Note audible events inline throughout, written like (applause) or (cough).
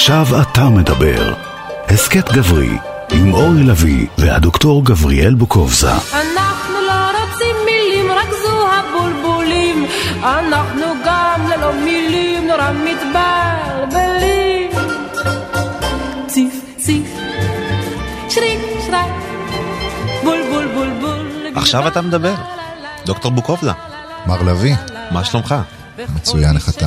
עכשיו אתה מדבר. הסכת גברי, עם אורי לביא והדוקטור גבריאל בוקובזה. אנחנו לא רוצים מילים, רק זו הבולבולים. אנחנו גם ללא מילים נורא מתבלבלים. ציף ציף, שריק שרק, בול בול בול בול. עכשיו אתה מדבר. דוקטור בוקובזה, מר לביא, מה שלומך? מצוין, איך אתה?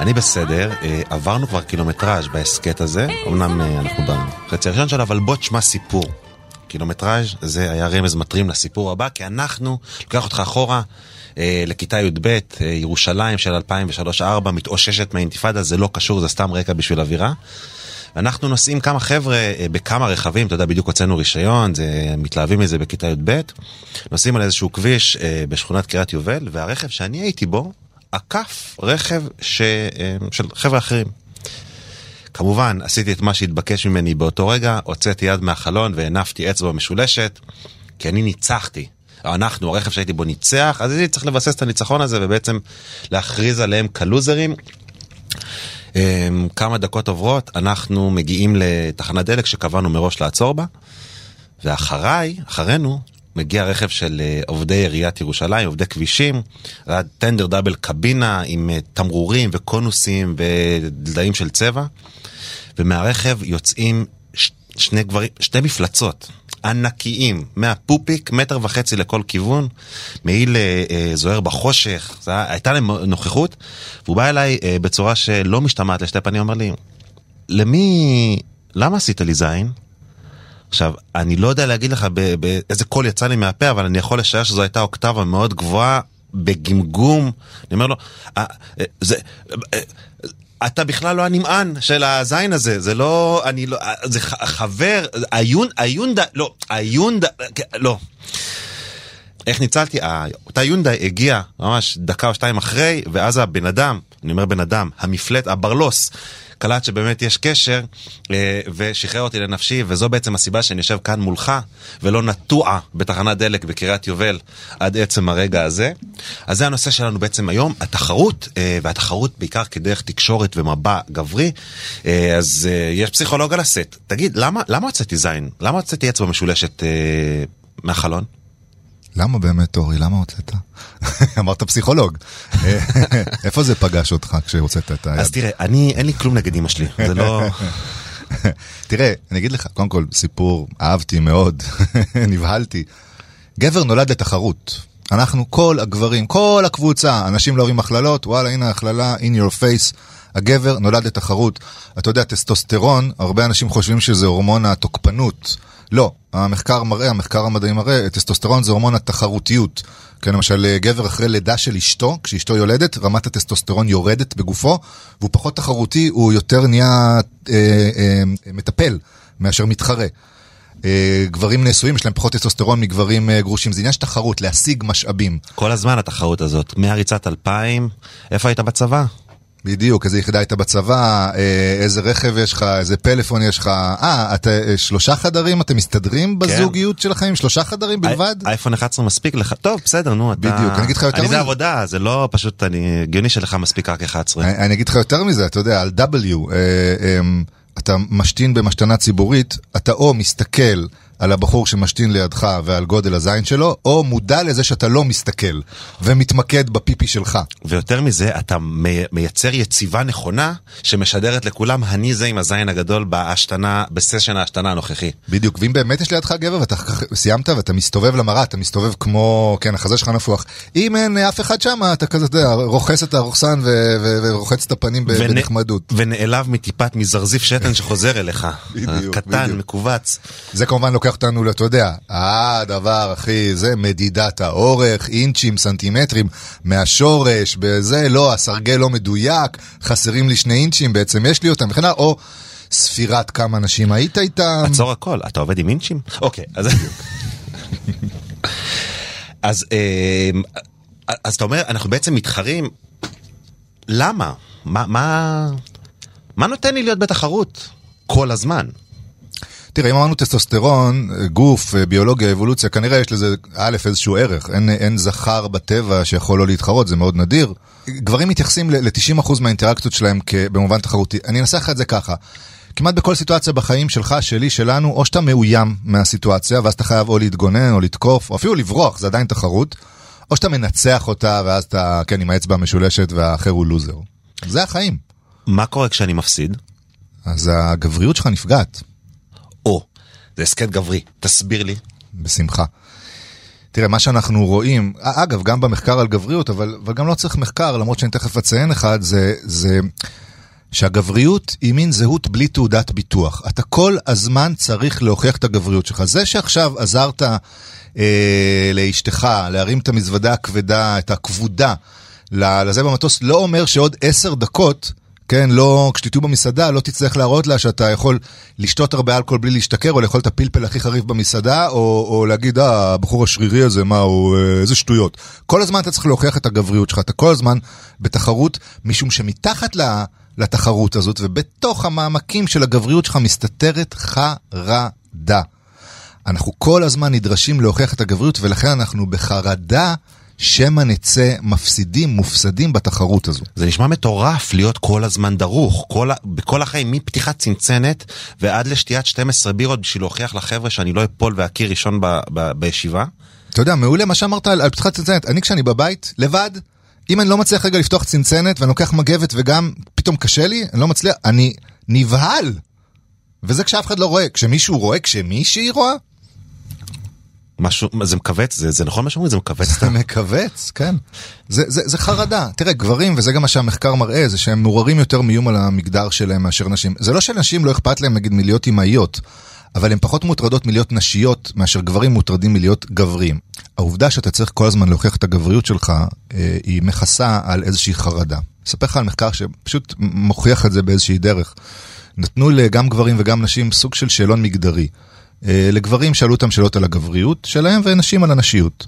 אני בסדר, אה, עברנו כבר קילומטראז' בהסכת הזה, אמנם אה, אנחנו בחצי הראשון שלו, אבל בוא תשמע סיפור. קילומטראז' זה היה רמז מטרים לסיפור הבא, כי אנחנו, לוקח אותך אחורה אה, לכיתה י"ב, אה, ירושלים של 2003-2004, מתאוששת מהאינתיפאדה, זה לא קשור, זה סתם רקע בשביל אווירה. אנחנו נוסעים כמה חבר'ה אה, בכמה רכבים, אתה יודע, בדיוק הוצאנו רישיון, זה, מתלהבים מזה בכיתה י"ב, נוסעים על איזשהו כביש אה, בשכונת קריית יובל, והרכב שאני הייתי בו, עקף רכב ש... אה, של חבר'ה אחרים. כמובן, עשיתי את מה שהתבקש ממני באותו רגע, הוצאתי יד מהחלון והנפתי אצבע משולשת, כי אני ניצחתי. אנחנו, הרכב שהייתי בו ניצח, אז הייתי צריך לבסס את הניצחון הזה ובעצם להכריז עליהם כלוזרים. אמ, כמה דקות עוברות, אנחנו מגיעים לתחנת דלק שקבענו מראש לעצור בה, ואחריי, אחרינו, מגיע רכב של אה, עובדי עיריית ירושלים, עובדי כבישים, טנדר דאבל קבינה עם אה, תמרורים וקונוסים ודליים של צבע, ומהרכב יוצאים שני גברים, שתי מפלצות. ענקיים, מהפופיק, מטר וחצי לכל כיוון, מעיל אה, אה, זוהר בחושך, זה הייתה להם נוכחות, והוא בא אליי אה, בצורה שלא משתמעת לשתי פנים, אומר לי, למי, למה עשית לי זין? עכשיו, אני לא יודע להגיד לך באיזה קול יצא לי מהפה, אבל אני יכול לשער שזו הייתה אוקטבה מאוד גבוהה, בגמגום. אני אומר לו, "אה, אה, זה... אה, אתה בכלל לא הנמען של הזין הזה, זה לא, אני לא, זה חבר, היון, היונדה, לא, היונדה, כן, לא. איך ניצלתי? אותה יונדאי הגיעה ממש דקה או שתיים אחרי, ואז הבן אדם, אני אומר בן אדם, המפלט, הברלוס, קלט שבאמת יש קשר, אה, ושחרר אותי לנפשי, וזו בעצם הסיבה שאני יושב כאן מולך, ולא נטוע בתחנת דלק בקריית יובל עד עצם הרגע הזה. אז זה הנושא שלנו בעצם היום, התחרות, אה, והתחרות בעיקר כדרך תקשורת ומבע גברי. אה, אז יש פסיכולוג על הסט. תגיד, למה, הוצאתי זין? למה הוצאתי אצבע משולשת מהחלון? למה באמת, אורי? למה הוצאת? (laughs) אמרת פסיכולוג. (laughs) איפה זה פגש אותך כשהוצאת את היד? אז תראה, אני, אין לי כלום נגד אמא שלי, זה לא... (laughs) תראה, אני אגיד לך, קודם כל, סיפור, אהבתי מאוד, נבהלתי. גבר נולד לתחרות. אנחנו, כל הגברים, כל הקבוצה, אנשים לא אוהבים הכללות, וואלה, הנה הכללה, in your face. הגבר נולד לתחרות. אתה יודע, טסטוסטרון, הרבה אנשים חושבים שזה הורמון התוקפנות. לא, המחקר מראה, המחקר המדעי מראה, טסטוסטרון זה הורמון התחרותיות. כן, למשל, גבר אחרי לידה של אשתו, כשאשתו יולדת, רמת הטסטוסטרון יורדת בגופו, והוא פחות תחרותי, הוא יותר נהיה אה, אה, מטפל מאשר מתחרה. אה, גברים נשואים, יש להם פחות טסטוסטרון מגברים אה, גרושים. זה עניין של תחרות, להשיג משאבים. כל הזמן התחרות הזאת, מהריצת 2000, איפה היית בצבא? בדיוק, איזה יחידה הייתה בצבא, אה, איזה רכב יש לך, איזה פלאפון יש לך. אה, אתה אה, שלושה חדרים, אתם מסתדרים בזוגיות שלכם עם שלושה חדרים בלבד? אייפון 11 מספיק לך? טוב, בסדר, נו, אתה... בדיוק, אני אגיד לך יותר אני מזה. זה עבודה, זה לא פשוט, אני... הגיוני שלך מספיק רק 11. אני אני אגיד לך יותר מזה, אתה יודע, על W, אה, אה, אתה משתין במשתנה ציבורית, אתה או מסתכל על הבחור שמשתין לידך ועל גודל הזין שלו, או מודע לזה שאתה לא מסתכל ומתמקד בפיפי שלך. ויותר מזה, אתה מי- מייצר יציבה נכונה שמשדרת לכולם, אני זה עם הזין הגדול בהשתנה, בסשן ההשתנה הנוכחי. בדיוק, ואם באמת יש לידך גבר ואתה סיימת ואתה מסתובב למראה, אתה מסתובב כמו, כן, החזה שלך נפוח. אם אין אף אחד שם, אתה כזה, אתה יודע, רוחס את הרוחסן ו- ו- ורוחץ את הפנים ונ- בנחמדות. ונעלב מטיפת מזרזיף שתן שחוזר אליך. בדיוק, קטן, בדיוק. מכווץ. זה כמובן לוקח אותנו, אתה יודע, הדבר, אחי, זה מדידת האורך, אינצ'ים, סנטימטרים, מהשורש, בזה, לא, הסרגל לא מדויק, חסרים לי שני אינצ'ים, בעצם יש לי אותם, וכן הלאה, או ספירת כמה אנשים היית איתם. עצור הכל, אתה עובד עם אינצ'ים? אוקיי, אז... אז, אה, אז אתה אומר, אנחנו בעצם מתחרים, למה? מה, מה, מה נותן לי להיות בתחרות כל הזמן? תראה, אם אמרנו טסטוסטרון, גוף, ביולוגיה, אבולוציה, כנראה יש לזה, א', איזשהו ערך. אין, אין זכר בטבע שיכול לא להתחרות, זה מאוד נדיר. גברים מתייחסים ל-90% מהאינטראקציות שלהם במובן תחרותי. אני אנסח את זה ככה. כמעט בכל סיטואציה בחיים שלך, שלי, שלנו, או שאתה מאוים מהסיטואציה, ואז אתה חייב או להתגונן, או לתקוף, או אפילו לברוח, זה עדיין תחרות, או שאתה מנצח אותה, ואז אתה, כן, עם האצבע המשולשת, והאחר הוא לוזר. זה החיים. מה קורה כשאני מפסיד? אז הגבריות שלך נפגעת. או, זה הסכת גברי, תסביר לי. בשמחה. תראה, מה שאנחנו רואים, אגב, גם במחקר על גבריות, אבל, אבל גם לא צריך מחקר, למרות שאני תכף אציין אחד, זה, זה שהגבריות היא מין זהות בלי תעודת ביטוח. אתה כל הזמן צריך להוכיח את הגבריות שלך. זה שעכשיו עזרת אה, לאשתך להרים את המזוודה הכבדה, את הכבודה, לזה במטוס, לא אומר שעוד עשר דקות כן, לא, כשתהיו במסעדה, לא תצטרך להראות לה שאתה יכול לשתות הרבה אלכוהול בלי להשתכר, או לאכול את הפלפל הכי חריף במסעדה, או, או להגיד, אה, הבחור השרירי הזה, מה הוא, אה, איזה שטויות. כל הזמן אתה צריך להוכיח את הגבריות שלך, אתה כל הזמן בתחרות, משום שמתחת לתחרות הזאת, ובתוך המעמקים של הגבריות שלך מסתתרת חרדה. אנחנו כל הזמן נדרשים להוכיח את הגבריות, ולכן אנחנו בחרדה שמא נצא מפסידים, מופסדים בתחרות הזו. זה נשמע מטורף להיות כל הזמן דרוך, כל, בכל החיים, מפתיחת צנצנת ועד לשתיית 12 בירות בשביל להוכיח לחבר'ה שאני לא אפול ואכיר ראשון ב, ב, בישיבה. אתה יודע, מעולה מה שאמרת על, על פתיחת צנצנת. אני כשאני בבית, לבד, אם אני לא מצליח רגע לפתוח צנצנת ואני לוקח מגבת וגם פתאום קשה לי, אני לא מצליח, אני נבהל. וזה כשאף אחד לא רואה. כשמישהו רואה, כשמישהי רואה, משהו, זה מכווץ, זה, זה נכון מה שאומרים? זה מכווץ? זה מכווץ, כן. זה, זה, זה חרדה. תראה, גברים, וזה גם מה שהמחקר מראה, זה שהם מעוררים יותר מאיום על המגדר שלהם מאשר נשים. זה לא שנשים לא אכפת להם, נגיד, מלהיות אימהיות, אבל הן פחות מוטרדות מלהיות נשיות, מאשר גברים מוטרדים מלהיות גברים. העובדה שאתה צריך כל הזמן להוכיח את הגבריות שלך, אה, היא מכסה על איזושהי חרדה. אספר לך על מחקר שפשוט מוכיח את זה באיזושהי דרך. נתנו גם גברים וגם נשים סוג של שאלון מגדרי. אה, לגברים שאלו אותם שאלות על הגבריות שלהם ונשים על הנשיות.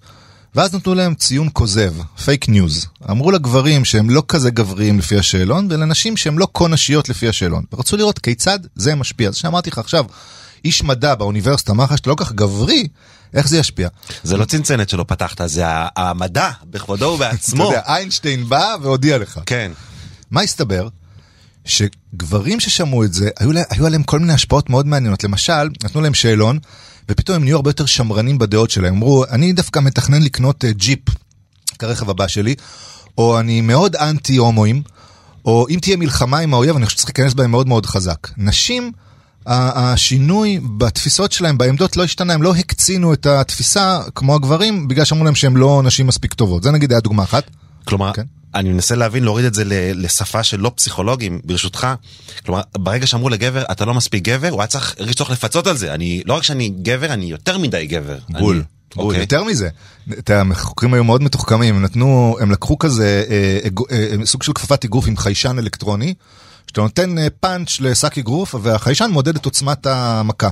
ואז נתנו להם ציון כוזב, פייק ניוז. אמרו לגברים שהם לא כזה גבריים לפי השאלון, ולנשים שהם לא כה נשיות לפי השאלון. ורצו לראות כיצד זה משפיע. אז שאמרתי לך עכשיו, איש מדע באוניברסיטה אמר לך שאתה לא כך גברי, איך זה ישפיע? זה לא צנצנת שלא פתחת, זה המדע בכבודו ובעצמו. אתה יודע, איינשטיין בא והודיע לך. כן. מה הסתבר? שגברים ששמעו את זה, היו, לה, היו עליהם כל מיני השפעות מאוד מעניינות. למשל, נתנו להם שאלון, ופתאום הם נהיו הרבה יותר שמרנים בדעות שלהם. אמרו, אני דווקא מתכנן לקנות uh, ג'יפ כרכב הבא שלי, או אני מאוד אנטי הומואים, או אם תהיה מלחמה עם האויב, אני חושב שצריך להיכנס בהם מאוד מאוד חזק. נשים, השינוי בתפיסות שלהם, בעמדות, לא השתנה, הם לא הקצינו את התפיסה כמו הגברים, בגלל שאמרו להם שהם לא נשים מספיק טובות. זה נגיד היה דוגמה אחת. כלומר, כן? אני מנסה להבין, להוריד את זה לשפה של לא פסיכולוגים, ברשותך. כלומר, ברגע שאמרו לגבר, אתה לא מספיק גבר, הוא היה צריך, הרגיש צורך לפצות על זה. אני, לא רק שאני גבר, אני יותר מדי גבר. בול. אני, בול. אוקיי. יותר מזה, את החוקרים היו מאוד מתוחכמים, הם נתנו, הם לקחו כזה אה, אה, אה, סוג של כפפת אגרוף עם חיישן אלקטרוני, שאתה נותן אה, פאנץ' לשק אגרוף, והחיישן מודד את עוצמת המכה.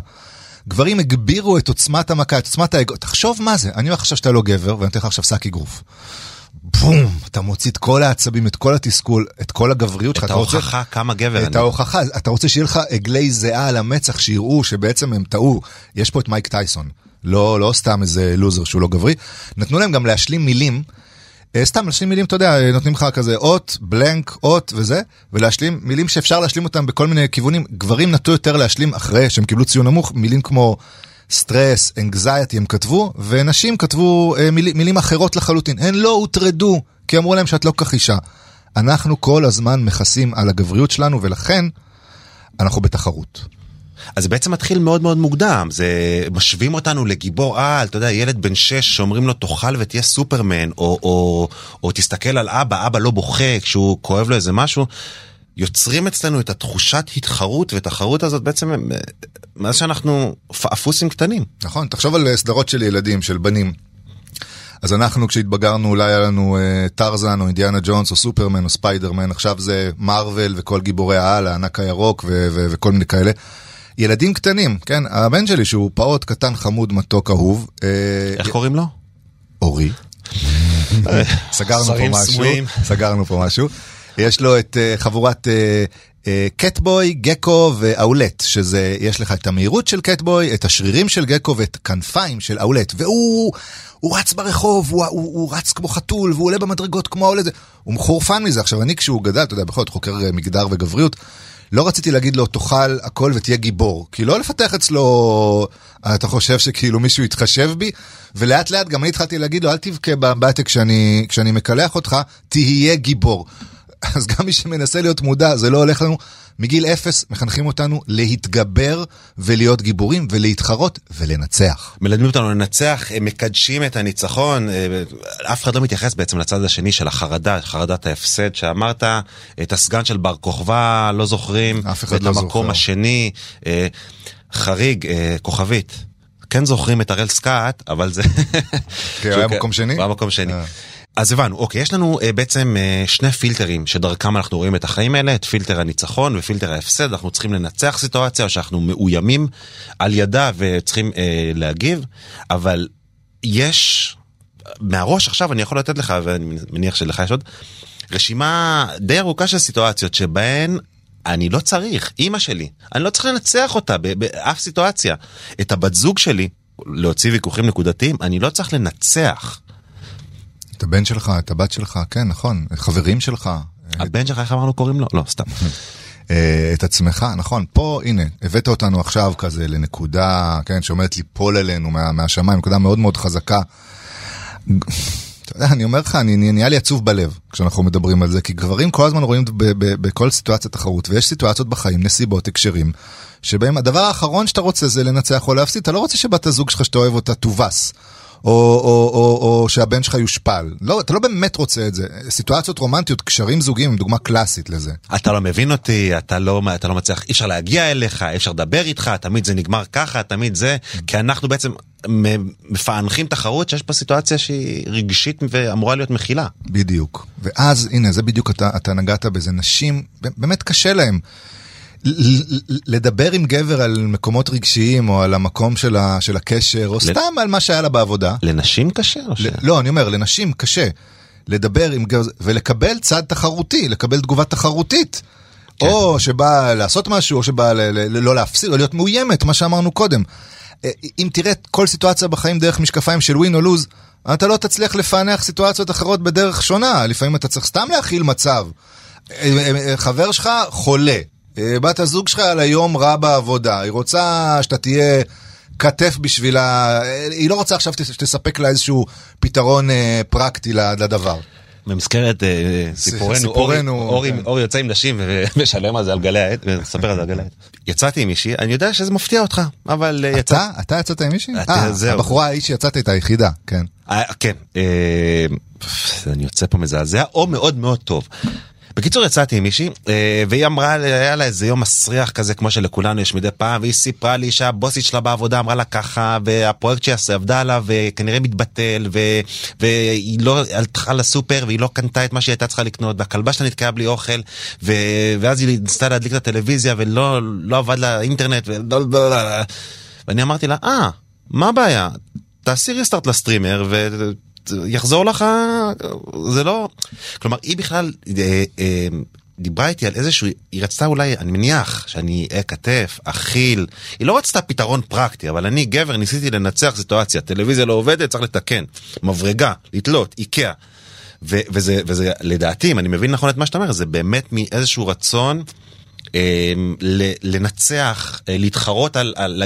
גברים הגבירו את עוצמת המכה, את עוצמת האגו. תחשוב מה זה, אני אומר עכשיו שאתה לא גבר, ואני אתן לך עכשיו שק אגרוף. בום, אתה מוציא את כל העצבים, את כל התסכול, את כל הגבריות שלך. את ההוכחה רוצה, כמה גבר את אני. את ההוכחה, אתה רוצה שיהיה לך עגלי זיעה על המצח, שיראו שבעצם הם טעו. יש פה את מייק טייסון, לא, לא סתם איזה לוזר שהוא לא גברי. נתנו להם גם להשלים מילים. אה, סתם להשלים מילים, אתה יודע, נותנים לך כזה אות, בלנק, אות וזה, ולהשלים מילים שאפשר להשלים אותם בכל מיני כיוונים. גברים נטו יותר להשלים אחרי שהם קיבלו ציון נמוך, מילים כמו סטרס, אנגזייטי הם כתבו, ונשים כתבו אה, מיל, מילים אחרות לחלוטין. הן לא הוטרדו, כי אמרו להם שאת לא כך אישה. אנחנו כל הזמן מכסים על הגבריות שלנו, ולכן אנחנו בתחרות. אז זה בעצם מתחיל מאוד מאוד מוקדם, זה משווים אותנו לגיבור על, אתה יודע, ילד בן שש שאומרים לו תאכל ותהיה סופרמן, או, או, או תסתכל על אבא, אבא לא בוכה כשהוא כואב לו איזה משהו. יוצרים אצלנו את התחושת התחרות, ותחרות הזאת בעצם, אה, מאז שאנחנו אפוסים קטנים. נכון, תחשוב על אה, סדרות של ילדים, של בנים. אז אנחנו כשהתבגרנו אולי היה לנו uh, טרזן או אינדיאנה ג'ונס או סופרמן או ספיידרמן, עכשיו זה מארוול וכל גיבורי העל, הענק הירוק ו- ו- וכל מיני כאלה. ילדים קטנים, כן, הבן שלי שהוא פעוט קטן חמוד מתוק אהוב. איך י... קוראים לו? אורי. סגרנו פה משהו, סגרנו פה משהו. יש לו את uh, חבורת uh, אה, קטבוי, גקו ואולט, שזה, יש לך את המהירות של קטבוי, את השרירים של גקו ואת הכנפיים של אולט, והוא הוא רץ ברחוב, הוא, הוא, הוא רץ כמו חתול, והוא עולה במדרגות כמו האולט, הוא מחורפן מזה. עכשיו, אני כשהוא גדל, אתה יודע, בכל זאת חוקר אה, מגדר וגבריות, לא רציתי להגיד לו, תאכל הכל ותהיה גיבור. כי לא לפתח אצלו, אתה חושב שכאילו מישהו יתחשב בי, ולאט לאט גם אני התחלתי להגיד לו, אל תבכה באמבטיה כשאני, כשאני מקלח אותך, תהיה גיבור. אז גם מי שמנסה להיות מודע, זה לא הולך לנו. מגיל אפס מחנכים אותנו להתגבר ולהיות גיבורים ולהתחרות ולנצח. מלמדים אותנו לנצח, הם מקדשים את הניצחון, אה, אף אחד לא מתייחס בעצם לצד השני של החרדה, חרדת ההפסד שאמרת, את הסגן של בר כוכבא לא זוכרים, אף אחד לא את המקום זוכר. השני, אה, חריג, אה, כוכבית. כן זוכרים את הראל סקאט, אבל זה... כן, הוא היה מקום שני? הוא היה מקום שני. אז הבנו, אוקיי, יש לנו אה, בעצם אה, שני פילטרים שדרכם אנחנו רואים את החיים האלה, את פילטר הניצחון ופילטר ההפסד, אנחנו צריכים לנצח סיטואציה שאנחנו מאוימים על ידה וצריכים אה, להגיב, אבל יש, מהראש עכשיו אני יכול לתת לך, ואני מניח שלך יש עוד, רשימה די ארוכה של סיטואציות שבהן אני לא צריך, אימא שלי, אני לא צריך לנצח אותה באף סיטואציה. את הבת זוג שלי, להוציא ויכוחים נקודתיים, אני לא צריך לנצח. את הבן שלך, את הבת שלך, כן, נכון, חברים שלך. הבן שלך, איך אמרנו קוראים לו? לא, סתם. (laughs) אה, את עצמך, נכון, פה הנה, הבאת אותנו עכשיו כזה לנקודה, כן, שעומדת ליפול עלינו מה, מהשמיים, נקודה מאוד מאוד חזקה. אתה יודע, אני אומר לך, אני אני- נהיה לי עצוב בלב כשאנחנו מדברים על זה, כי גברים כל הזמן רואים ב- ב- בכל סיטואציה תחרות, ויש סיטואציות בחיים, נסיבות, הקשרים, שבהם הדבר האחרון שאתה רוצה זה לנצח או להפסיד, אתה לא רוצה שבת הזוג שלך שאתה אוהב אותה תובס. או, או, או, או שהבן שלך יושפל. לא, אתה לא באמת רוצה את זה. סיטואציות רומנטיות, קשרים זוגיים הם דוגמה קלאסית לזה. אתה לא מבין אותי, אתה לא, אתה לא מצליח, אי אפשר להגיע אליך, אי אפשר לדבר איתך, תמיד זה נגמר ככה, תמיד זה, כי אנחנו בעצם מפענחים תחרות שיש פה סיטואציה שהיא רגשית ואמורה להיות מכילה. בדיוק. ואז, הנה, זה בדיוק אתה, אתה נגעת בזה. נשים, באמת קשה להם. ל- ל- לדבר עם גבר על מקומות רגשיים, או על המקום של, ה, של הקשר, או סתם על מה שהיה לה בעבודה. לנשים קשה או ש... ל- לא, אני אומר, לנשים קשה לדבר עם גבר ולקבל צד תחרותי, לקבל תגובה תחרותית. כן. או שבא לעשות משהו, או שבא ל- ל- לא להפסיד, או להיות מאוימת, מה שאמרנו קודם. אה, אם תראה כל סיטואציה בחיים דרך משקפיים של ווין או לוז, אתה לא תצליח לפענח סיטואציות אחרות בדרך שונה. לפעמים אתה צריך סתם להכיל מצב. אה, אה, חבר שלך חולה, בת הזוג שלך על היום רע בעבודה, היא רוצה שאתה תהיה כתף בשבילה, אה, היא לא רוצה עכשיו שת- שתספק לה איזשהו פתרון אה, פרקטי לדבר. במסגרת אה, סיפורנו, אורי- אורי כן. אורי יוצא עם נשים ומשלם (laughs) על זה על גלי העט, ומספר על זה על גלי העט. יצאתי עם מישהי, אני יודע שזה מפתיע אותך, אבל אה, יצא... אתה? אתה יצאת עם מישהי? אה. הבחורה ההיא שיצאת איתה היחידה, כן. אה, כן, אה, אני יוצא פה מזעזע, או מאוד מאוד טוב. בקיצור יצאתי עם מישהי אה, והיא אמרה היה לה איזה יום מסריח כזה כמו שלכולנו יש מדי פעם והיא סיפרה לי שהבוסית שלה בעבודה אמרה לה ככה והפרויקט שהיא עבדה עליו וכנראה מתבטל ו- והיא לא הלכה לסופר והיא לא קנתה את מה שהיא הייתה צריכה לקנות והכלבה שלה נתקעה בלי אוכל ו- ואז היא ניסתה להדליק את הטלוויזיה ולא לא עבד לה אינטרנט ו- ואני אמרתי לה אה מה הבעיה? תעשי ריסטארט לסטרימר ויחזור לך זה לא כלומר היא בכלל אה, אה, דיברה איתי על איזשהו היא רצתה אולי אני מניח שאני אהיה כתף אכיל. היא לא רצתה פתרון פרקטי אבל אני גבר ניסיתי לנצח סיטואציה. טלוויזיה לא עובדת צריך לתקן. מברגה לתלות איקאה. ו- וזה וזה לדעתי אם אני מבין נכון את מה שאתה אומר זה באמת מאיזשהו רצון. ל- לנצח, אה, להתחרות על, על,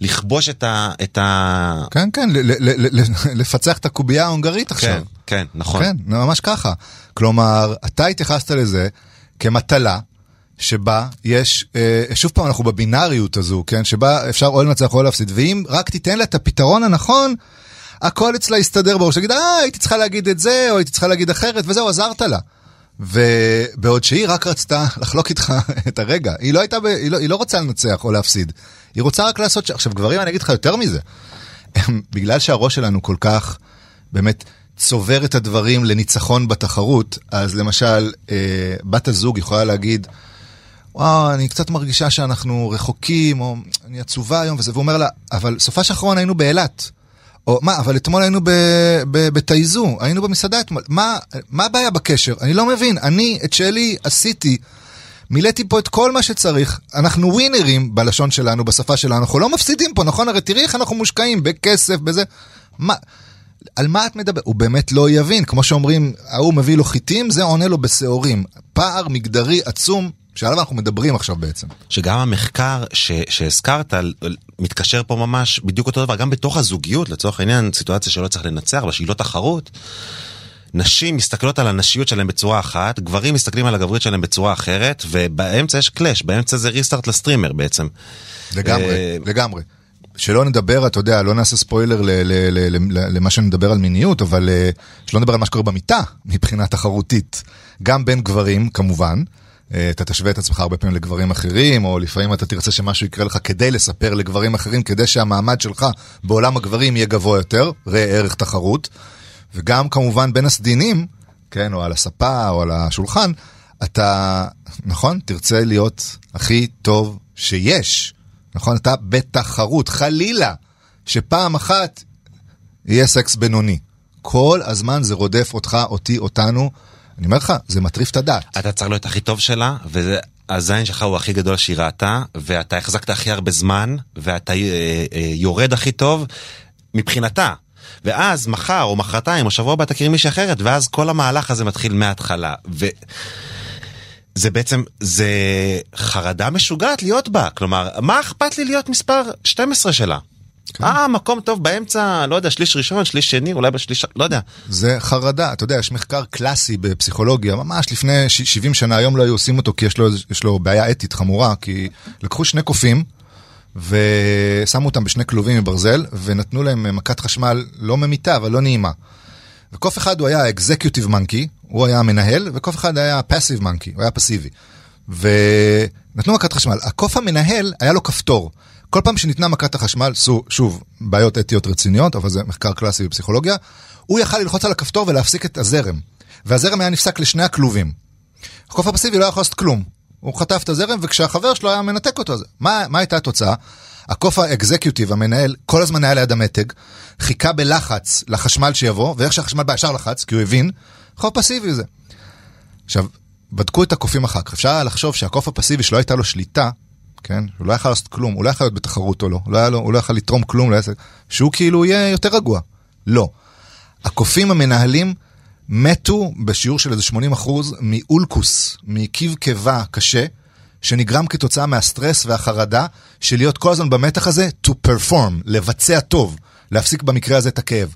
לכבוש את ה... את ה... כן, כן, ל- ל- ל- לפצח את הקובייה ההונגרית כן, עכשיו. כן, נכון. כן, ממש ככה. כלומר, אתה התייחסת לזה כמטלה שבה יש, אה, שוב פעם אנחנו בבינאריות הזו, כן, שבה אפשר או לנצח או להפסיד, ואם רק תיתן לה את הפתרון הנכון, הכל אצלה יסתדר בראש, תגיד, אה, הייתי צריכה להגיד את זה, או הייתי צריכה להגיד אחרת, וזהו, עזרת לה. ובעוד שהיא רק רצתה לחלוק איתך (laughs) את הרגע, היא לא הייתה, ב... היא, לא, היא לא רוצה לנצח או להפסיד, היא רוצה רק לעשות, ש... עכשיו גברים אני אגיד לך יותר מזה, הם, בגלל שהראש שלנו כל כך באמת צובר את הדברים לניצחון בתחרות, אז למשל אה, בת הזוג יכולה להגיד, וואו, אני קצת מרגישה שאנחנו רחוקים, או אני עצובה היום וזה, והוא אומר לה, אבל סופה האחרון היינו באילת. או מה, אבל אתמול היינו בתייזו, היינו במסעדה אתמול, מה, מה הבעיה בקשר? אני לא מבין, אני את שלי עשיתי מילאתי פה את כל מה שצריך, אנחנו ווינרים בלשון שלנו, בשפה שלנו, אנחנו לא מפסידים פה, נכון? הרי תראי איך אנחנו מושקעים בכסף, בזה. מה, על מה את מדבר? הוא באמת לא יבין, כמו שאומרים, ההוא מביא לו חיטים, זה עונה לו בשעורים. פער מגדרי עצום, שעליו אנחנו מדברים עכשיו בעצם. שגם המחקר ש, שהזכרת מתקשר פה ממש בדיוק אותו דבר, גם בתוך הזוגיות, לצורך העניין, סיטואציה שלא צריך לנצח, אבל שהיא לא תחרות. נשים מסתכלות על הנשיות שלהם בצורה אחת, גברים מסתכלים על הגברית שלהם בצורה אחרת, ובאמצע יש קלאש, באמצע זה ריסטארט לסטרימר בעצם. לגמרי, אה, לגמרי. שלא נדבר, אתה יודע, לא נעשה ספוילר ל- ל- ל- ל- למה שנדבר על מיניות, אבל אה, שלא נדבר על מה שקורה במיטה מבחינה תחרותית. גם בין גברים, כמובן. אתה תשווה את עצמך הרבה פעמים לגברים אחרים, או לפעמים אתה תרצה שמשהו יקרה לך כדי לספר לגברים אחרים, כדי שהמעמד שלך בעולם הגברים יהיה גבוה יותר, ראה ערך תחרות. וגם כמובן בין הסדינים, כן, או על הספה או על השולחן, אתה, נכון, תרצה להיות הכי טוב שיש. נכון, אתה בתחרות, חלילה, שפעם אחת יהיה סקס בינוני. כל הזמן זה רודף אותך, אותי, אותנו. אני אומר לך, זה מטריף את הדעת. אתה צריך להיות הכי טוב שלה, והזין שלך הוא הכי גדול שהיא ראתה, ואתה החזקת הכי הרבה זמן, ואתה אה, אה, יורד הכי טוב מבחינתה. ואז מחר או מחרתיים או שבוע הבא תכירי מישהי אחרת, ואז כל המהלך הזה מתחיל מההתחלה. ו... זה בעצם, זה חרדה משוגעת להיות בה. כלומר, מה אכפת לי להיות מספר 12 שלה? אה, מקום טוב באמצע, לא יודע, שליש ראשון, שליש שני, אולי בשליש, לא יודע. זה חרדה, אתה יודע, יש מחקר קלאסי בפסיכולוגיה, ממש לפני ש- 70 שנה, היום לא היו עושים אותו כי יש לו, יש לו בעיה אתית חמורה, כי לקחו שני קופים ושמו אותם בשני כלובים מברזל, ונתנו להם מכת חשמל לא ממיתה, אבל לא נעימה. וקוף אחד הוא היה האקזקיוטיב מנקי, הוא היה המנהל, וקוף אחד היה פאסיב מנקי, הוא היה פסיבי. ונתנו מכת חשמל. הקוף המנהל, היה לו כפתור. כל פעם שניתנה מכת החשמל, שוב, בעיות אתיות רציניות, אבל זה מחקר קלאסי בפסיכולוגיה, הוא יכל ללחוץ על הכפתור ולהפסיק את הזרם. והזרם היה נפסק לשני הכלובים. הקוף הפסיבי לא יכול לעשות כלום. הוא חטף את הזרם, וכשהחבר שלו היה מנתק אותו, מה, מה הייתה התוצאה? הקוף האקזקיוטיב, המנהל, כל הזמן היה ליד המתג, חיכה בלחץ לחשמל שיבוא, ואיך שהחשמל בא ישר לחץ, כי הוא הבין, חוף פסיבי זה. עכשיו, בדקו את הקופים אחר כך, אפשר היה לחשוב שהקוף הפסיבי שלא הייתה לו שליטה, כן, הוא לא יכול לעשות כלום, הוא לא יכול להיות בתחרות או לא, לא היה לו, הוא לא יכול לתרום כלום לעסק, שהוא כאילו יהיה יותר רגוע. לא. הקופים המנהלים מתו בשיעור של איזה 80 אחוז מאולקוס, מקיב קיבה קשה, שנגרם כתוצאה מהסטרס והחרדה של להיות כל הזמן במתח הזה to perform, לבצע טוב, להפסיק במקרה הזה את הכאב.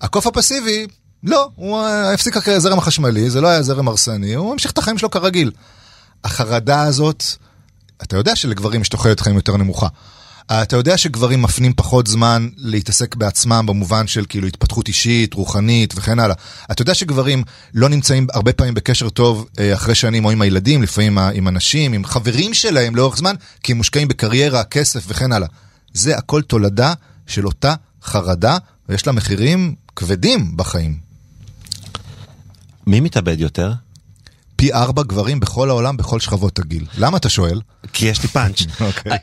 הקוף הפסיבי, לא, הוא אה, הפסיק הזרם החשמלי, זה לא היה זרם הרסני, הוא המשיך את החיים שלו כרגיל. החרדה הזאת, אתה יודע שלגברים יש תוחלת חיים יותר נמוכה. אתה יודע שגברים מפנים פחות זמן להתעסק בעצמם במובן של כאילו התפתחות אישית, רוחנית וכן הלאה. אתה יודע שגברים לא נמצאים הרבה פעמים בקשר טוב אה, אחרי שנים או עם הילדים, לפעמים עם אנשים, עם חברים שלהם לאורך זמן, כי הם מושקעים בקריירה, כסף וכן הלאה. זה הכל תולדה של אותה חרדה, ויש לה מחירים כבדים בחיים. מי מתאבד יותר? פי ארבע גברים בכל העולם, בכל שכבות הגיל. למה אתה שואל? כי יש לי פאנץ'. (laughs) אוקיי.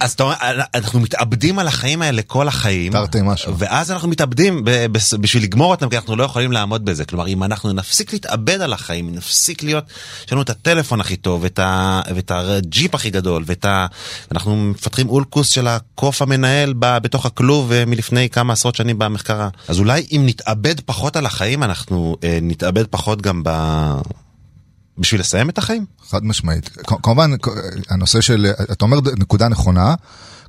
אז אתה אומר, אנחנו מתאבדים על החיים האלה כל החיים, תרתי משהו. ואז אנחנו מתאבדים בשביל לגמור אותם, כי אנחנו לא יכולים לעמוד בזה. כלומר, אם אנחנו נפסיק להתאבד על החיים, נפסיק להיות, יש לנו את הטלפון הכי טוב, ואת, הג'יפ הכי גדול, ואת ה... אנחנו מפתחים אולקוס של הקוף המנהל בתוך הכלוב אה, מלפני כמה עשרות שנים במחקר. אז אולי אם נתאבד פחות על החיים, אנחנו אה, נתאבד פחות גם ב... בשביל לסיים את החיים? חד משמעית. כמובן, הנושא של, אתה אומר נקודה נכונה,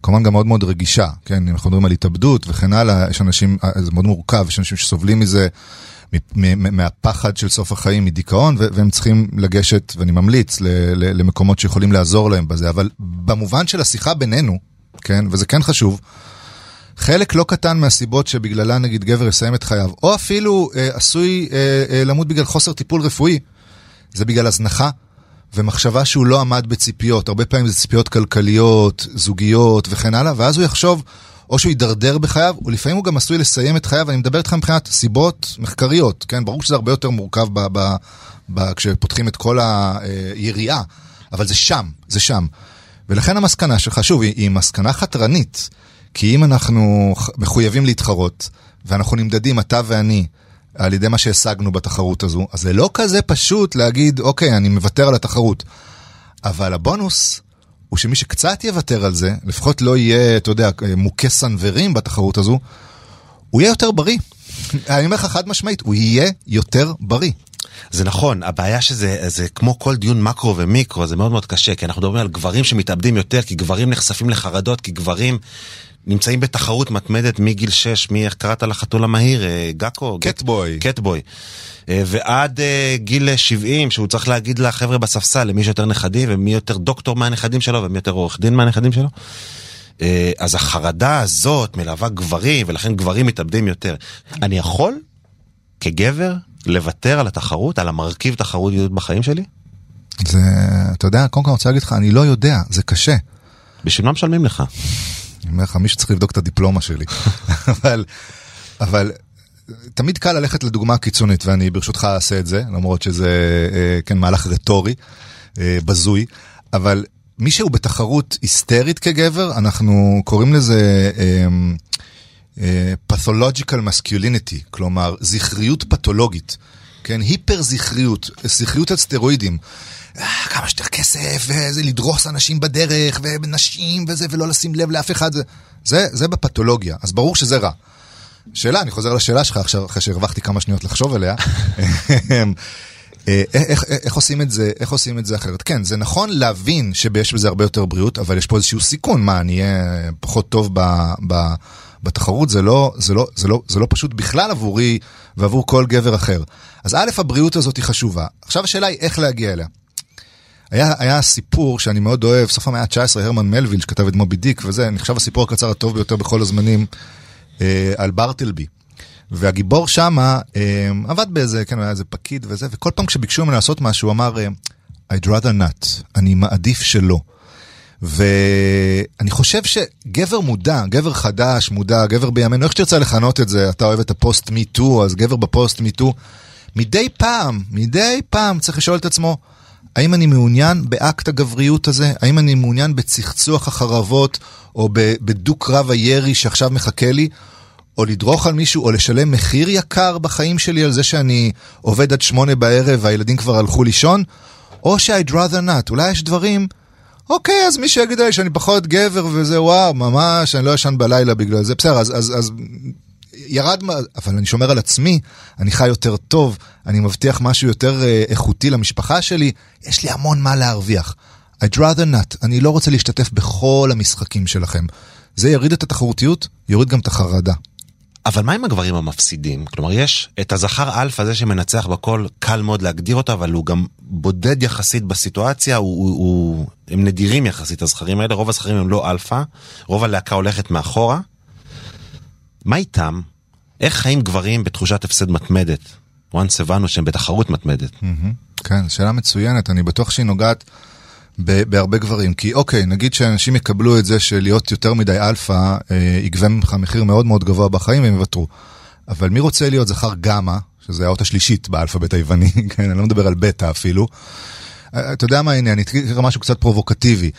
כמובן גם מאוד מאוד רגישה, כן, אם אנחנו מדברים על התאבדות וכן הלאה, יש אנשים, אה, זה מאוד מורכב, יש אנשים שסובלים מזה, מהפחד של סוף החיים, מדיכאון, והם צריכים לגשת, ואני ממליץ, למקומות שיכולים לעזור להם בזה, אבל במובן של השיחה בינינו, כן, וזה כן חשוב, חלק לא קטן מהסיבות שבגללה נגיד גבר יסיים את חייו, או אפילו אה, עשוי אה, אה, למות בגלל חוסר טיפול רפואי, זה בגלל הזנחה ומחשבה שהוא לא עמד בציפיות. הרבה פעמים זה ציפיות כלכליות, זוגיות וכן הלאה, ואז הוא יחשוב, או שהוא יידרדר בחייו, או לפעמים הוא גם עשוי לסיים את חייו, ואני מדבר איתכם מבחינת סיבות מחקריות, כן? ברור שזה הרבה יותר מורכב ב- ב- ב- כשפותחים את כל היריעה, אבל זה שם, זה שם. ולכן המסקנה שלך, שוב, היא, היא מסקנה חתרנית, כי אם אנחנו מחויבים להתחרות, ואנחנו נמדדים, אתה ואני, על ידי מה שהשגנו בתחרות הזו, אז זה לא כזה פשוט להגיד, אוקיי, אני מוותר על התחרות. אבל הבונוס הוא שמי שקצת יוותר על זה, לפחות לא יהיה, אתה יודע, מוכה סנוורים בתחרות הזו, הוא יהיה יותר בריא. (laughs) אני אומר לך חד משמעית, הוא יהיה יותר בריא. זה נכון, הבעיה שזה זה כמו כל דיון מקרו ומיקרו, זה מאוד מאוד קשה, כי אנחנו מדברים על גברים שמתאבדים יותר, כי גברים נחשפים לחרדות, כי גברים נמצאים בתחרות מתמדת מגיל 6, מי, איך קראת לחתול המהיר? גקו? קטבוי. קטבוי. ועד אה, גיל 70, שהוא צריך להגיד לחבר'ה בספסל, למי שיותר נכדים, ומי יותר דוקטור מהנכדים שלו, ומי יותר עורך דין מהנכדים שלו. אה, אז החרדה הזאת מלווה גברים, ולכן גברים מתאבדים יותר. אני יכול, כגבר, לוותר על התחרות, על המרכיב תחרותיות בחיים שלי? זה, אתה יודע, קודם כל אני רוצה להגיד לך, אני לא יודע, זה קשה. בשביל מה משלמים לך? אני אומר לך, מישהו צריך לבדוק את הדיפלומה שלי. (laughs) אבל, אבל תמיד קל ללכת לדוגמה קיצונית, ואני ברשותך אעשה את זה, למרות שזה, אה, כן, מהלך רטורי, אה, בזוי, אבל מי שהוא בתחרות היסטרית כגבר, אנחנו קוראים לזה אה, pathological masculinity, כלומר זכריות פתולוגית, כן, היפר זכריות, זכריות על סטרואידים. אה, כמה שיותר כסף, וזה לדרוס אנשים בדרך, ונשים וזה, ולא לשים לב לאף אחד, זה, זה, זה בפתולוגיה, אז ברור שזה רע. שאלה, אני חוזר לשאלה שלך עכשיו, אחרי שהרווחתי כמה שניות לחשוב עליה. (laughs) אה, איך, איך, איך עושים את זה, איך עושים את זה אחרת? כן, זה נכון להבין שיש בזה הרבה יותר בריאות, אבל יש פה איזשהו סיכון, מה, אני אהיה פחות טוב ב, ב, בתחרות, זה לא, זה, לא, זה, לא, זה לא פשוט בכלל עבורי ועבור כל גבר אחר. אז א', הבריאות הזאת היא חשובה. עכשיו השאלה היא איך להגיע אליה. היה, היה סיפור שאני מאוד אוהב, סוף המאה ה-19, הרמן מלוויל, שכתב את מובי דיק וזה, נחשב הסיפור הקצר הטוב ביותר בכל הזמנים, אה, על ברטלבי. והגיבור שמה אה, עבד באיזה, כן, היה איזה פקיד וזה, וכל פעם כשביקשו ממנו לעשות משהו, הוא אמר, אה, I'd rather not, אני מעדיף שלא. ואני חושב שגבר מודע, גבר חדש, מודע, גבר בימינו, איך שתרצה לכנות את זה, אתה אוהב את הפוסט מי-טו, אז גבר בפוסט מי-טו, מדי פעם, מדי פעם צריך לשאול את עצמו, האם אני מעוניין באקט הגבריות הזה? האם אני מעוניין בצחצוח החרבות, או בדו-קרב הירי שעכשיו מחכה לי? או לדרוך על מישהו, או לשלם מחיר יקר בחיים שלי על זה שאני עובד עד שמונה בערב והילדים כבר הלכו לישון? או ש-I'd rather not. אולי יש דברים אוקיי, אז מי שיגיד לי שאני פחות גבר וזה, וואו, ממש, אני לא ישן בלילה בגלל זה, בסדר, אז, אז, אז ירד, אבל אני שומר על עצמי, אני חי יותר טוב, אני מבטיח משהו יותר אה, איכותי למשפחה שלי, יש לי המון מה להרוויח. I'd rather not, אני לא רוצה להשתתף בכל המשחקים שלכם. זה יוריד את התחרותיות, יוריד גם את החרדה. אבל מה עם הגברים המפסידים? כלומר, יש את הזכר אלפא הזה שמנצח בכל, קל מאוד להגדיר אותו, אבל הוא גם בודד יחסית בסיטואציה, הוא, הוא, הוא, הם נדירים יחסית, הזכרים האלה, רוב הזכרים הם לא אלפא, רוב הלהקה הולכת מאחורה. מה איתם? איך חיים גברים בתחושת הפסד מתמדת? once הבנו שהם בתחרות מתמדת. כן, שאלה מצוינת, אני בטוח שהיא נוגעת בהרבה גברים. כי אוקיי, נגיד שאנשים יקבלו את זה שלהיות יותר מדי אלפא אה, יגבה ממך מחיר מאוד מאוד גבוה בחיים והם יוותרו. אבל מי רוצה להיות זכר גמא, שזה האות השלישית באלפאבית היווני, (laughs) כן, אני לא מדבר על בטא אפילו. אתה יודע מה העניין, אני אתחיל משהו קצת פרובוקטיבי.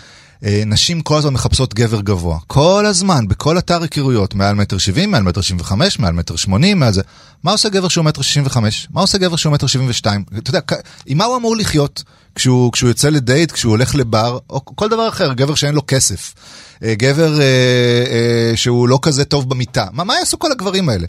אה, נשים כל הזמן מחפשות גבר גבוה. כל הזמן, בכל אתר היכרויות, מעל מטר שבעים, מעל מטר שבעים וחמש, מעל מטר שמונים, מעל זה. מה עושה גבר שהוא מטר שישים וחמש? מה עושה גבר שהוא מטר שבעים ושתיים? אתה יודע, עם מה הוא אמור לחיות? כשהוא, כשהוא יוצא לדייט, כשהוא הולך לבר, או כל דבר אחר, גבר שאין לו כסף. אה, גבר אה, אה, שהוא לא כזה טוב במיטה. מה, מה יעשו כל הגברים האלה?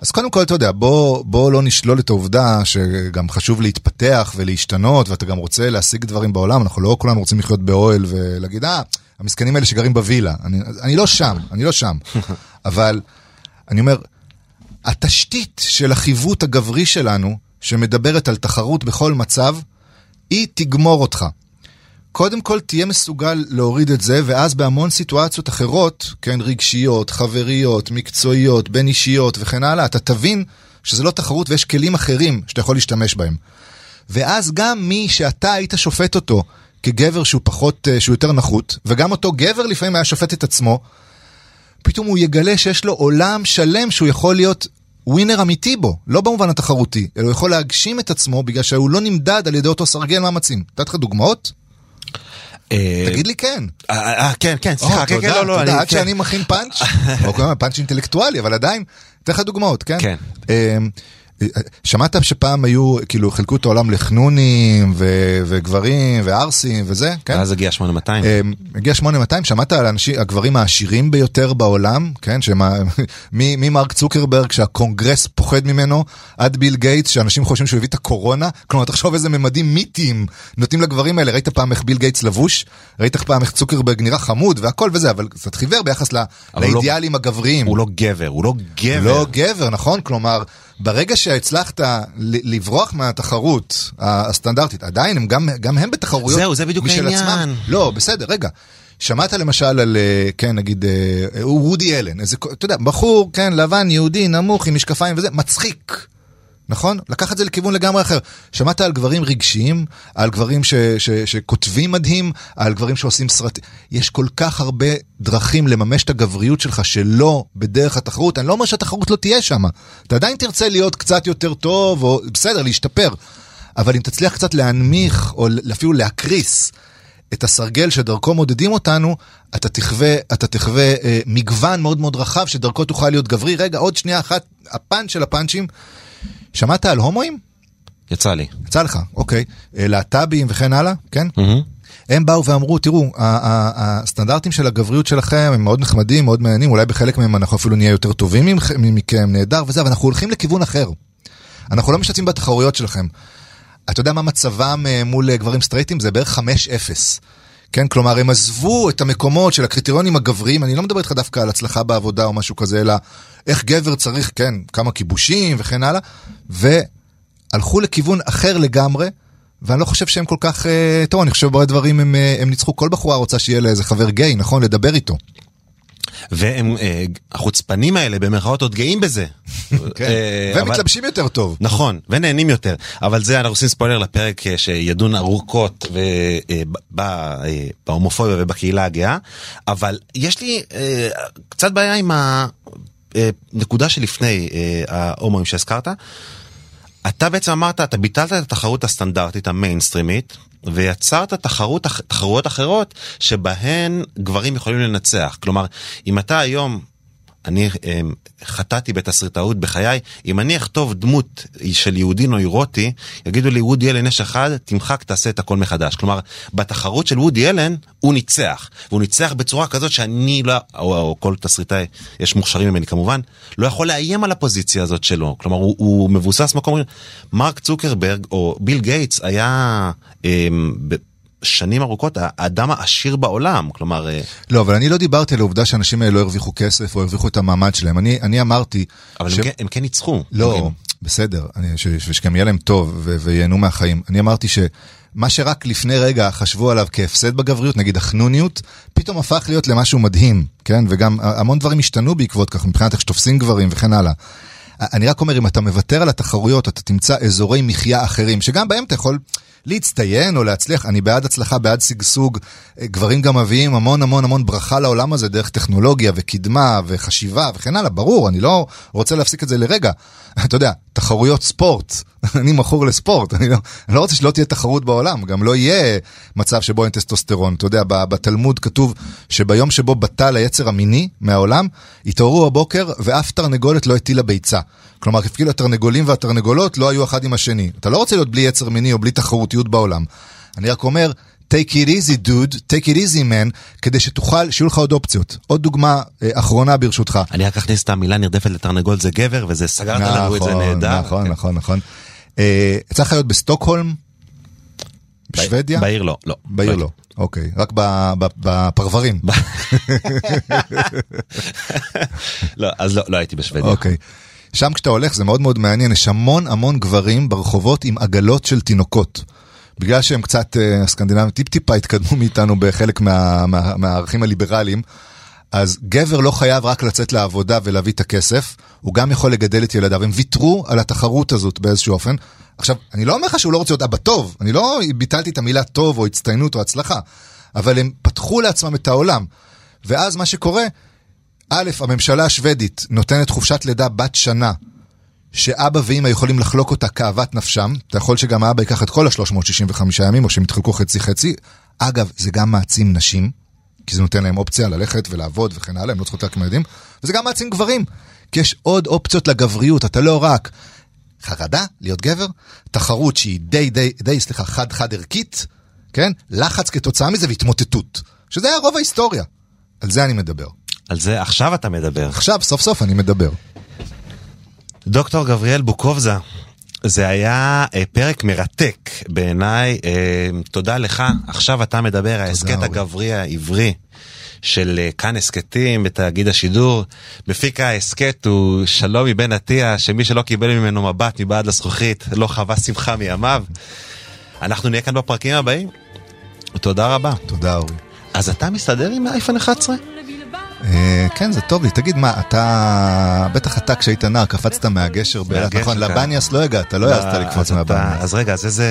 אז קודם כל, אתה יודע, בוא, בוא לא נשלול את העובדה שגם חשוב להתפתח ולהשתנות, ואתה גם רוצה להשיג דברים בעולם, אנחנו לא כולנו רוצים לחיות באוהל ולהגיד, אה, המסכנים האלה שגרים בווילה. אני, אני לא שם, אני לא שם. (laughs) אבל אני אומר, התשתית של החיווט הגברי שלנו, שמדברת על תחרות בכל מצב, היא תגמור אותך. קודם כל תהיה מסוגל להוריד את זה, ואז בהמון סיטואציות אחרות, כן, רגשיות, חבריות, מקצועיות, בין אישיות וכן הלאה, אתה תבין שזה לא תחרות ויש כלים אחרים שאתה יכול להשתמש בהם. ואז גם מי שאתה היית שופט אותו כגבר שהוא פחות, אה, שהוא יותר נחות, וגם אותו גבר לפעמים היה שופט את עצמו, פתאום הוא יגלה שיש לו עולם שלם שהוא יכול להיות ווינר אמיתי בו, לא במובן התחרותי, אלא הוא יכול להגשים את עצמו בגלל שהוא לא נמדד על ידי אותו סרגל מאמצים. נתתי לך דוגמאות? אה, תגיד לי כן. אה, אה, כן, כן, סליחה, כן, כן, לא, לא, אני- עד כן. שאני מכין פאנץ', או כלומר פאנץ' אינטלקטואלי, אבל עדיין, אתן לך דוגמאות, כן? כן. אמ, שמעת שפעם היו, כאילו, חילקו את העולם לחנונים ו- וגברים וערסים וזה, כן? ואז הגיע 8200. אה, הגיע 8200, שמעת על האנשים, הגברים העשירים ביותר בעולם, כן? שמה, (laughs) מ- ממרק צוקרברג שהקונגרס פוחד ממנו, עד ביל גייטס, שאנשים חושבים שהוא הביא את הקורונה. כלומר, תחשוב איזה ממדים מיתיים נותנים לגברים האלה. ראית פעם איך ביל גייטס לבוש? ראית פעם איך צוקרברג נראה חמוד והכל וזה, אבל קצת חיוור ביחס לא- לאידיאלים הגבריים. הוא לא גבר, הוא לא גבר. לא גבר, נכון? כלומר, ברגע שהצלחת לברוח מהתחרות הסטנדרטית, עדיין הם גם, גם הם בתחרויות זהו, זה בדיוק משל העניין. עצמם. לא, בסדר, רגע. שמעת למשל על, אה, כן, נגיד, אה, וודי אלן, איזה, אתה יודע, בחור, כן, לבן, יהודי, נמוך, עם משקפיים וזה, מצחיק. נכון? לקח את זה לכיוון לגמרי אחר. שמעת על גברים רגשיים, על גברים ש, ש, שכותבים מדהים, על גברים שעושים סרטים. יש כל כך הרבה דרכים לממש את הגבריות שלך שלא בדרך התחרות. אני לא אומר שהתחרות לא תהיה שם. אתה עדיין תרצה להיות קצת יותר טוב, או בסדר, להשתפר. אבל אם תצליח קצת להנמיך, או אפילו להקריס את הסרגל שדרכו מודדים אותנו, אתה תחווה, אתה תחווה אה, מגוון מאוד מאוד רחב שדרכו תוכל להיות גברי. רגע, עוד שנייה אחת, הפאנץ' של הפאנצ'ים. שמעת על הומואים? יצא לי. יצא לך, אוקיי. אה, להט"בים וכן הלאה, כן? מהמם. הם באו ואמרו, תראו, הסטנדרטים של הגבריות שלכם הם מאוד נחמדים, מאוד מעניינים, אולי בחלק מהם אנחנו אפילו נהיה יותר טובים מכם, נהדר וזה, אבל אנחנו הולכים לכיוון אחר. אנחנו לא משתתפים בתחרויות שלכם. אתה יודע מה מצבם אה, מול אה, גברים סטרייטים? זה בערך 5-0. כן, כלומר, הם עזבו את המקומות של הקריטריונים הגבריים, אני לא מדבר איתך דווקא על הצלחה בעבודה או משהו כזה, אלא איך גבר צריך, כן, כמה כיבושים וכן הלאה, והלכו לכיוון אחר לגמרי, ואני לא חושב שהם כל כך, אה, טוב, אני חושב שבהרבה דברים הם, אה, הם ניצחו, כל בחורה רוצה שיהיה לה איזה חבר גיי, נכון? לדבר איתו. והם, אה, החוצפנים האלה במרכאות עוד גאים בזה. (laughs) כן. אה, והם אבל- מתלבשים יותר טוב. נכון, ונהנים יותר. אבל זה, אנחנו עושים ספוילר לפרק אה, שידון ארוכות בהומופוביה ובקהילה הגאה, אבל יש לי קצת בעיה עם הנקודה שלפני ההומואים שהזכרת. אתה בעצם אמרת, אתה ביטלת את התחרות הסטנדרטית המיינסטרימית, ויצרת תחרות, תחרויות אחרות שבהן גברים יכולים לנצח. כלומר, אם אתה היום, אני אה, חטאתי בתסריטאות בחיי, אם אני אכתוב דמות של יהודי נוירוטי, יגידו לי וודי אלן יש אחד, תמחק, תעשה את הכל מחדש. כלומר, בתחרות של וודי אלן, הוא ניצח. והוא ניצח בצורה כזאת שאני לא, או, או כל תסריטאי, יש מוכשרים ממני כמובן, לא יכול לאיים על הפוזיציה הזאת שלו. כלומר, הוא, הוא מבוסס מקום... מרק צוקרברג או ביל גייטס היה... ב- שנים ארוכות האדם העשיר בעולם כלומר אה, לא, אבל אני לא דיברתי על העובדה שאנשים האלה לא הרוויחו כסף או הרוויחו את המעמד שלהם. אני, אני אמרתי... אבל הם, כן, הם כן ניצחו. לא, הם- בסדר, אני, ש, ש, שגם יהיה להם טוב ו, וייהנו מהחיים. אני אמרתי שמה שרק לפני רגע חשבו עליו כהפסד בגבריות, נגיד החנוניות, פתאום הפך להיות למשהו מדהים, כן? וגם המון דברים השתנו בעקבות כך, מבחינת איך שתופסים גברים וכן הלאה. אני רק אומר, אם אתה מוותר על התחרויות, אתה תמצא אזורי מחיה אחרים, שגם בהם אתה יכול להצטיין או להצליח. אני בעד הצלחה, בעד שגשוג. גברים גם מביאים המון המון המון ברכה לעולם הזה דרך טכנולוגיה וקדמה וחשיבה וכן הלאה, ברור, אני לא רוצה להפסיק את זה לרגע. (laughs) אתה יודע, תחרויות ספורט, (laughs) אני מכור לספורט, (laughs) אני לא, אני לא רוצה שלא תהיה תחרות בעולם, גם לא יהיה מצב שבו אין טסטוסטרון. אתה יודע, בתלמוד כתוב שביום שבו בטל היצר המיני מהעולם, התעוררו בבוקר ואף תרנגולת לא הטילה ביצה. כלומר, כאילו התרנגולים והתרנגולות לא היו אחד עם השני. אתה לא רוצה להיות בלי יצר מיני או בלי תחרותיות בעולם. אני רק אומר, take it easy dude, take it easy man, כדי שתוכל, שיהיו לך עוד אופציות. עוד דוגמה אה, אחרונה ברשותך. אני רק אכניס את המילה נרדפת לתרנגול זה גבר וזה סגרת לנו את זה נהדר. נכון, כן. נכון, נכון. אה, לך להיות בסטוקהולם? בשוודיה? בעיר לא, לא. בעיר לא. אוקיי, רק בפרברים. (laughs) לא, אז לא, לא הייתי בשוודיה. אוקיי. שם כשאתה הולך זה מאוד מאוד מעניין, יש המון המון גברים ברחובות עם עגלות של תינוקות. בגלל שהם קצת, אה, הסקנדינבים טיפ-טיפה התקדמו מאיתנו בחלק מה- מה- מהערכים הליברליים, אז גבר לא חייב רק לצאת לעבודה ולהביא את הכסף, הוא גם יכול לגדל את ילדיו. הם ויתרו על התחרות הזאת באיזשהו אופן. עכשיו, אני לא אומר לך שהוא לא רוצה להיות אבא טוב, אני לא ביטלתי את המילה טוב או הצטיינות או הצלחה, אבל הם פתחו לעצמם את העולם. ואז מה שקורה, א', הממשלה השוודית נותנת חופשת לידה בת שנה, שאבא ואמא יכולים לחלוק אותה כאוות נפשם. אתה יכול שגם האבא ייקח את כל ה-365 ימים, או שהם יתחלקו חצי-חצי. אגב, זה גם מעצים נשים, כי זה נותן להם אופציה ללכת ולעבוד וכן הלאה, הם לא צריכות להקים ילדים. וזה גם מעצים גברים, כי יש עוד אופציות לגבריות, אתה לא רק חרדה, להיות גבר, תחרות שהיא די, די, די, סליחה, חד-חד ערכית, כן? לחץ כתוצאה מזה והתמוטטות. שזה היה רוב ההיסטוריה. על זה אני מדבר. על זה עכשיו אתה מדבר. עכשיו, סוף סוף אני מדבר. דוקטור גבריאל בוקובזה, זה היה אה, פרק מרתק בעיניי, אה, תודה לך. עכשיו אתה מדבר, ההסכת. הגברי העברי של אה, כאן הסכתים בתאגיד השידור. מפיק ההסכת הוא שלומי בן עטיה, שמי שלא קיבל ממנו מבט מבעד לזכוכית לא חווה שמחה מימיו. אנחנו נהיה כאן בפרקים הבאים. תודה רבה. תודה, אורי. אז אתה מסתדר עם האייפון 11? אה, כן, זה טוב לי. תגיד, מה, אתה... בטח אתה כשהיית נער קפצת מהגשר באילת, נכון? כן. לבניאס לא הגעת, לא העזת לקפוץ מהבניאס. אז רגע, אז איזה...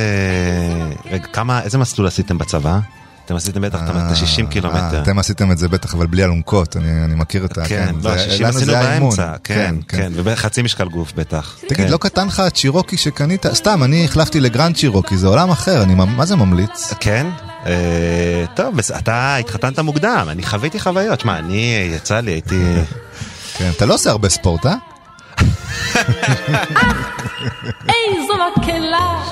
רגע, כמה, איזה מסלול עשיתם בצבא? אתם עשיתם בטח את ה-60 אה, קילומטר. אתם עשיתם את זה בטח, אבל בלי אלונקות, אני אני מכיר את ה... כן, לא, זה- 60 לנו עשינו. באמצע, כן, כן, ובחצי משקל גוף בטח. תגיד, כן. לא קטן לך הצ'ירוקי שקנית? סתם, אני החלפתי לגרנד צ'ירוקי, זה עולם אחר, אני מה זה ממליץ? כן? אה, טוב, אתה התחתנת מוקדם, אני חוויתי חוויות. שמע, אני, יצא לי, הייתי... כן, אתה לא עושה הרבה ספורט, אה? (laughs) איזו מקהלה